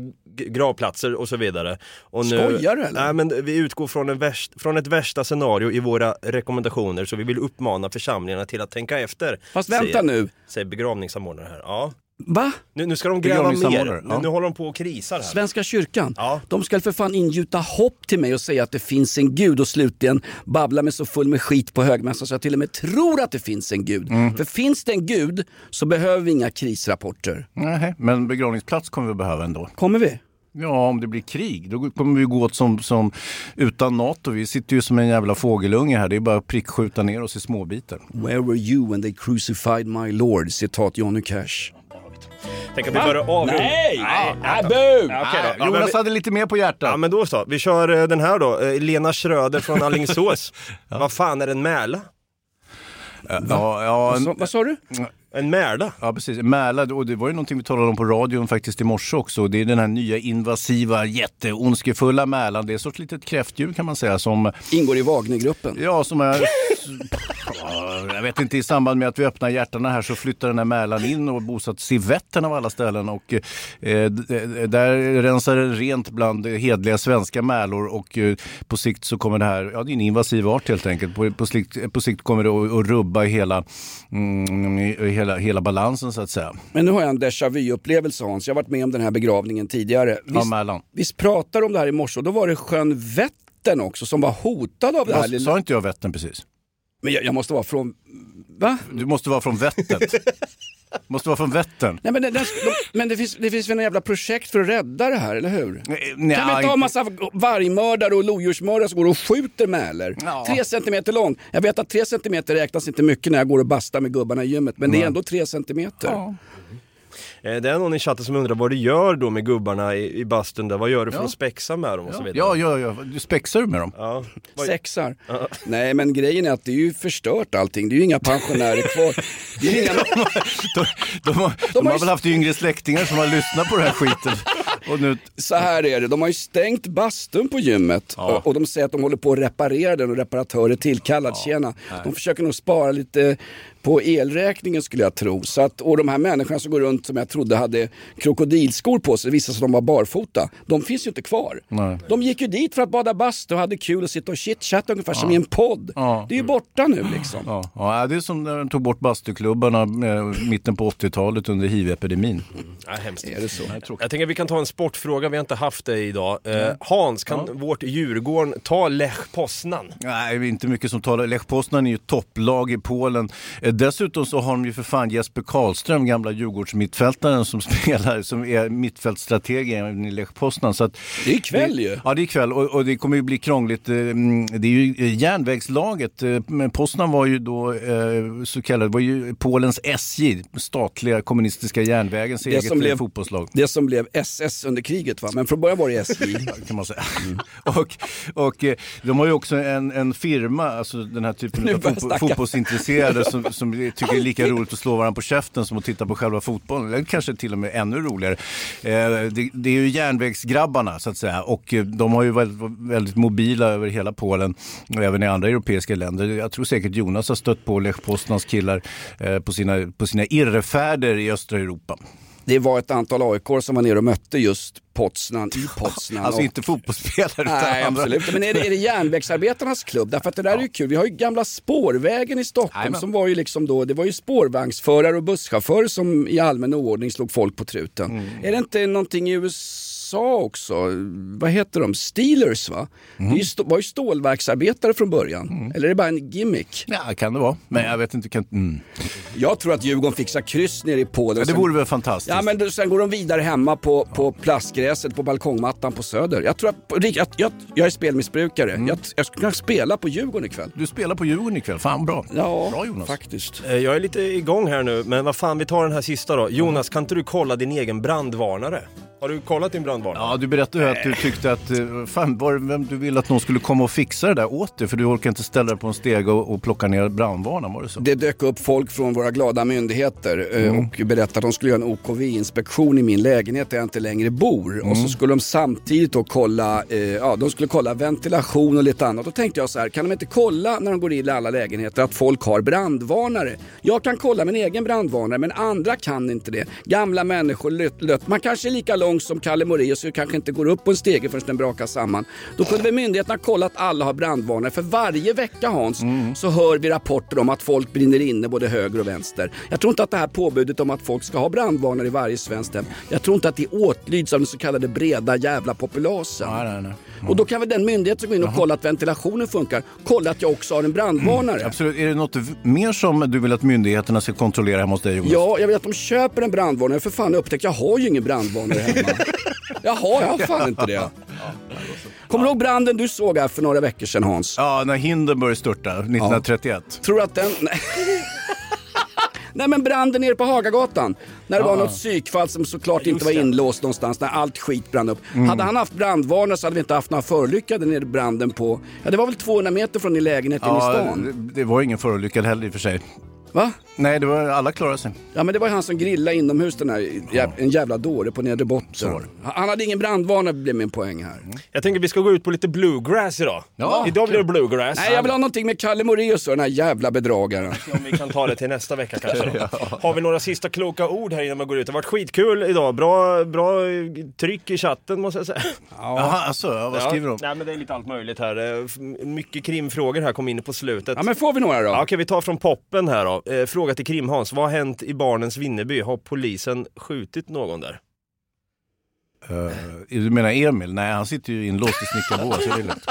gravplatser och så vidare. Och nu, Skojar du, eller? Nej men vi utgår från, värst, från ett värsta scenario i våra rekommendationer så vi vill uppmana församlingarna till att tänka efter. Fast vänta säger, nu. Säger begravningssamordnare här. Ja. Va? Nu, nu ska de gräva mer. Nu, ja. nu håller de på och krisar här. Svenska kyrkan, Ja. de ska för fan ingjuta hopp till mig och säga att det finns en gud och slutligen babbla mig så full med skit på högmässan så jag till och med tror att det finns en gud. Mm. För finns det en gud så behöver vi inga krisrapporter. Nej, men begravningsplats kommer vi behöva ändå. Kommer vi? Ja, om det blir krig, då kommer vi gå åt som, som utan NATO. Vi sitter ju som en jävla fågelunge här. Det är bara att prickskjuta ner oss i småbitar. Where were you when they crucified my lord? Citat Johnny Cash. Tänk att vi börjar avrunda. Nej! Nej, Nej, då. Ja, men Jonas vi- hade lite mer på hjärtat. Ja men då så, vi kör eh, den här då, Eh, Lena Schröder från Alingsås. Vad fan är en mäla? Ja, ja, Vad sa- vad sa du? En mäla? Ja, precis. Mäla, och det var ju någonting vi talade om på radion faktiskt i morse också. Det är den här nya invasiva, jätteondskefulla mälan. Det är ett sorts litet kräftdjur kan man säga som... Ingår i Wagnergruppen. Ja, som är... Ja, Jag vet inte, i samband med att vi öppnar hjärtarna här så flyttar den här mälan in och bosatt sig i Vättern av alla ställen. Och, eh, d- där rensar det rent bland hedliga svenska mälor och eh, på sikt så kommer det här, ja det är en invasiv art helt enkelt. På, på, sikt, på sikt kommer det att, att rubba hela, mm, hela, hela balansen så att säga. Men nu har jag en déjà vu-upplevelse Hans. Jag har varit med om den här begravningen tidigare. Ja, Visst, Mällan. visst pratar om det här i morse och då var det sjön Vättern också som var hotad av det här. Sa inte jag Vättern precis? Men jag, jag måste vara från... Va? Du måste vara från Vättern. Måste vara från Vättern. Nej, men det, det, de, men det finns, det finns väl en jävla projekt för att rädda det här, eller hur? nej, kan vi inte ha en massa vargmördare och lodjursmördare som går och skjuter mäler? Ja. Tre centimeter lång. Jag vet att tre centimeter räknas inte mycket när jag går och bastar med gubbarna i gymmet, men det Nej. är ändå tre centimeter. Eh, Det är någon i chatten som undrar vad du gör då med gubbarna i, i bastun där. Vad gör du för Ja. att spexa med dem och så vidare? Ja, ja, ja. Du spexar du med dem? Ja. Sexar. Ja. Nej men grejen är att det är ju förstört allting. Det är ju inga pensionärer kvar. Det är inga... De, de, har, de har väl haft yngre släktingar som har lyssnat på den här skiten. Och nu... Så här är det, de har ju stängt bastun på gymmet och, och de säger att de håller på att reparera den och reparatör är tillkallad. Tjena. De försöker nog spara lite på elräkningen skulle jag tro. Så att, och de här människorna som går runt som jag trodde hade krokodilskor på sig, sig att de var barfota. De finns ju inte kvar. Nej. De gick ju dit för att bada bastu och hade kul och sitta och chitchatta ungefär som Ja. i en podd. Ja. Det är ju borta nu liksom. Ja, ja, det är som när de tog bort bastuklubbarna eh, mitten på 80-talet under hiv-epidemin. Ja, hemskt. Är det så? Jag tänker att vi kan ta en sportfråga, vi har inte haft det idag. Eh, Hans, kan vårt Djurgården ta Lech Poznan? Nej, inte mycket som talar. Lech Poznan är ju topplag i Polen. Eh, dessutom så har de ju för fan Jesper Karlström, gamla Djurgårdsmittfältaren som spelar, som är mittfältstrateg i Lech Poznan. Så att, Det är ikväll ju. Ja, det är ikväll och, och det kommer ju bli krångligt. Eh, mm, Det är ju eh, järnvägslaget. Poznan var ju då så kallad, var ju Polens SJ, statliga kommunistiska järnvägens Det eget som blev- fotbollslag. Det som blev SS under kriget va, men från början var det SJ. kan man säga. och och eh, de har ju också en, en firma, alltså den här typen av fotbo- fotbollsintresserade som, som tycker det är lika roligt att slå varandra på käften som att titta på själva fotbollen. Eller kanske till och med ännu roligare. Eh, det, det är ju järnvägsgrabbarna så att säga och eh, de har ju väldigt, väldigt mobila över hela Polen och även i andra europeiska länder. Jag tror säkert Jonas har stött på Lech Poznans killar eh, på sina, på sina irrfärder i östra Europa. Det var ett antal aik som var nere och mötte just Poznan i Poznan. Alltså och- inte fotbollsspelare utan Nej, andra. absolut. Men är det, är det järnvägsarbetarnas klubb? Därför att det där är ju kul. Vi har ju gamla spårvägen i Stockholm Jajamän. som var ju liksom då, det var ju spårvagnsförare och busschaufförer som i allmän oordning slog folk på truten. Mm. Är det inte någonting i USA också? Vad heter de? Steelers va? Mm. Det var ju stålverksarbetare från början. Eller är det bara en gimmick? Ja, kan det vara. Men jag vet inte. Kan... Mm. Jag tror att Djurgården fixar kryss nere i Polen. Ja, det Sen- vore väl fantastiskt. Ja men då- sen går de vidare hemma på, på plastgräset på balkongmattan på Söder. Jag tror att, jag, jag, jag är spelmissbrukare. Mm. Jag, jag skulle kunna spela på Djurgården ikväll. Du spelar på Djurgården ikväll, fan bra. Ja, Bra Jonas. faktiskt. Eh, Jag är lite igång här nu, men vad fan, vi tar den här sista då. Jonas, kan inte du kolla din egen brandvarnare? Har du kollat din brandvarnare? Ja, du berättade ju att du tyckte att, eh, fan, var, vem du ville att någon skulle komma och fixa det där åt dig för du orkar inte ställa dig på en stege och, och plocka ner brandvarnaren, var det så? Det dök upp folk från våra glada myndigheter eh, Mm. och berättade att de skulle göra en OKV-inspektion i min lägenhet där jag inte längre bor. Och Mm. så skulle de samtidigt då kolla, eh, ja, de skulle kolla ventilation och lite annat. Då tänkte jag så här, kan de inte kolla när de går in i alla lägenheter att folk har brandvarnare? Jag kan kolla min egen brandvarnare men andra kan inte det. Gamla människor, lött, lött. man kanske är lika lång som Kalle Moraeus och kanske inte går upp på en stege förrän den brakar samman. Då kunde väl myndigheterna kolla att alla har brandvarnare. För varje vecka Hans så hör vi rapporter om att folk brinner inne både höger och vänster. Jag tror inte att det här påbudet om att folk ska ha brandvarnare i varje svenskt hem. Jag tror inte att det åtlyds av den så kallade breda jävla populasen. Nej, nej, nej. Och då kan väl den myndighet som går in och kollar att ventilationen funkar kolla att jag också har en brandvarnare. Absolut. Är det något mer som du vill att myndigheterna ska kontrollera hemma hos dig Jonas? Ja, jag vill att de köper en brandvarnare. För fan, jag upptäckte jag har ju ingen brandvarnare hemma. Jaha, jag har fan inte det. Kommer du ihåg branden du såg här för några veckor sedan Hans? Ja, när Hindenburg störtade 1931. Tror du att den... Nej. Nej men branden nere på Hagagatan. När det var något psykfall som såklart inte var inlåst någonstans. När allt skit brann upp. Mm. Hade han haft brandvarnare så hade vi inte haft några förolyckade nere i branden på... Ja det var väl 200 meter från din lägenhet inne i Ja, stan. det, det var ingen förolyckad heller i och för sig. Va? Nej, det var, alla klarade sig. Ja men det var ju han som grillade inomhus den här, jä- en jävla dåre på nedre botten. Han hade ingen brandvarnare blev min poäng här. Jag tänker vi ska gå ut på lite bluegrass idag. Ja, idag blir det bluegrass. Nej jag vill ha någonting med Kalle Moraeus och den här jävla bedragaren. Om vi kan ta det till nästa vecka kanske. Då. Har vi några sista kloka ord här innan man går ut? Det har varit skitkul idag. Bra, bra tryck i chatten måste jag säga. Jaha, alltså, ja, vad skriver de? Nej men det är lite allt möjligt här. Eh, Mycket krimfrågor här kom in på slutet. Ja men får vi några då? Ja, Okej, vi tar från poppen här då. Eh, fråga till Krim-Hans. Vad har hänt i barnens Vimmerby? Har polisen skjutit någon där? Uh, du menar Emil? Nej, han sitter ju inlåst i snickarboa så det är lugnt.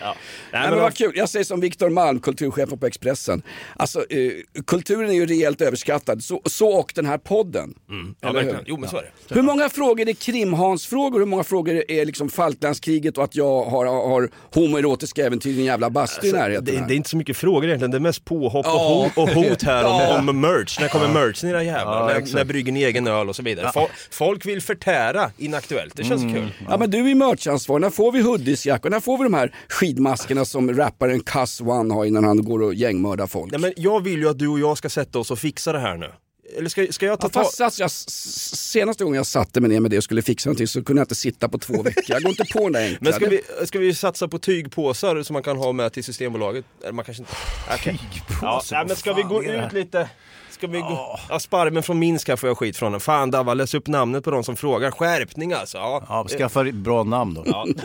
Ja. Nej, men men vad kul. Jag säger som Viktor Malm, kulturchefen på Expressen. Alltså, eh, kulturen är ju rejält överskattad. Så, så och den här podden. Mm. Ja, verkligen. Jo, men så är det. Hur många frågor är Krimhansfrågor? Hur många frågor är liksom Falklandskriget och att jag har, har homoerotiska äventyr i en jävla bastu i Alltså, närheten? det, det är inte så mycket frågor egentligen, det är mest påhopp och, Ja. hot, och hot här Ja. om, om merch. När kommer merchen era jävlar? Ja, när, exakt. när brygger ni egen öl och så vidare. Fol- Folk vill förtära inaktuellt, det känns kul. Ja men du är merchansvarig, när får vi hoodiesjackor? När får vi de här skidmaskerna som rapparen Cuss One har innan han går och gängmördar folk? Nej, men jag vill ju att du och jag ska sätta oss och fixa det här nu. Eller ska, ska jag ta Ja, fast satt jag, senaste gången jag satte mig ner med det och skulle fixa någonting så kunde jag inte sitta på två veckor. Jag går inte på den där enkla. Men ska vi, ska vi satsa på tygpåsar som man kan ha med till Systembolaget? Eller man kanske inte... Okay. Ja, nej, men ska vi gå ut lite? Ska vi gå... Ja, Sparven från Minsk här får jag skit från den. Fan Davva, läs upp namnet på de som frågar. Skärpning alltså. Ja, Ja, skaffa bra namn då. Ja.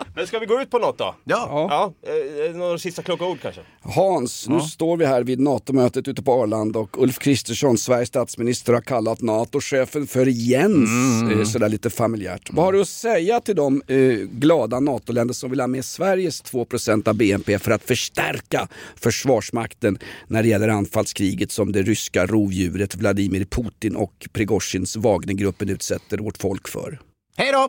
Men ska vi gå ut på något då? Ja. Ja, eh, några sista kloka ord kanske? Hans, nu står vi här vid NATO-mötet ute på Arlanda och Ulf Kristersson, Sveriges statsminister, har kallat NATO-chefen för Jens, eh, sådär lite familjärt. Vad har du att säga till de eh, glada NATO-länder som vill ha med Sveriges 2% av BNP för att förstärka Försvarsmakten när det gäller anfallskriget som det ryska rovdjuret Vladimir Putin och Prigozjins Wagnergruppen utsätter vårt folk för? Hej då!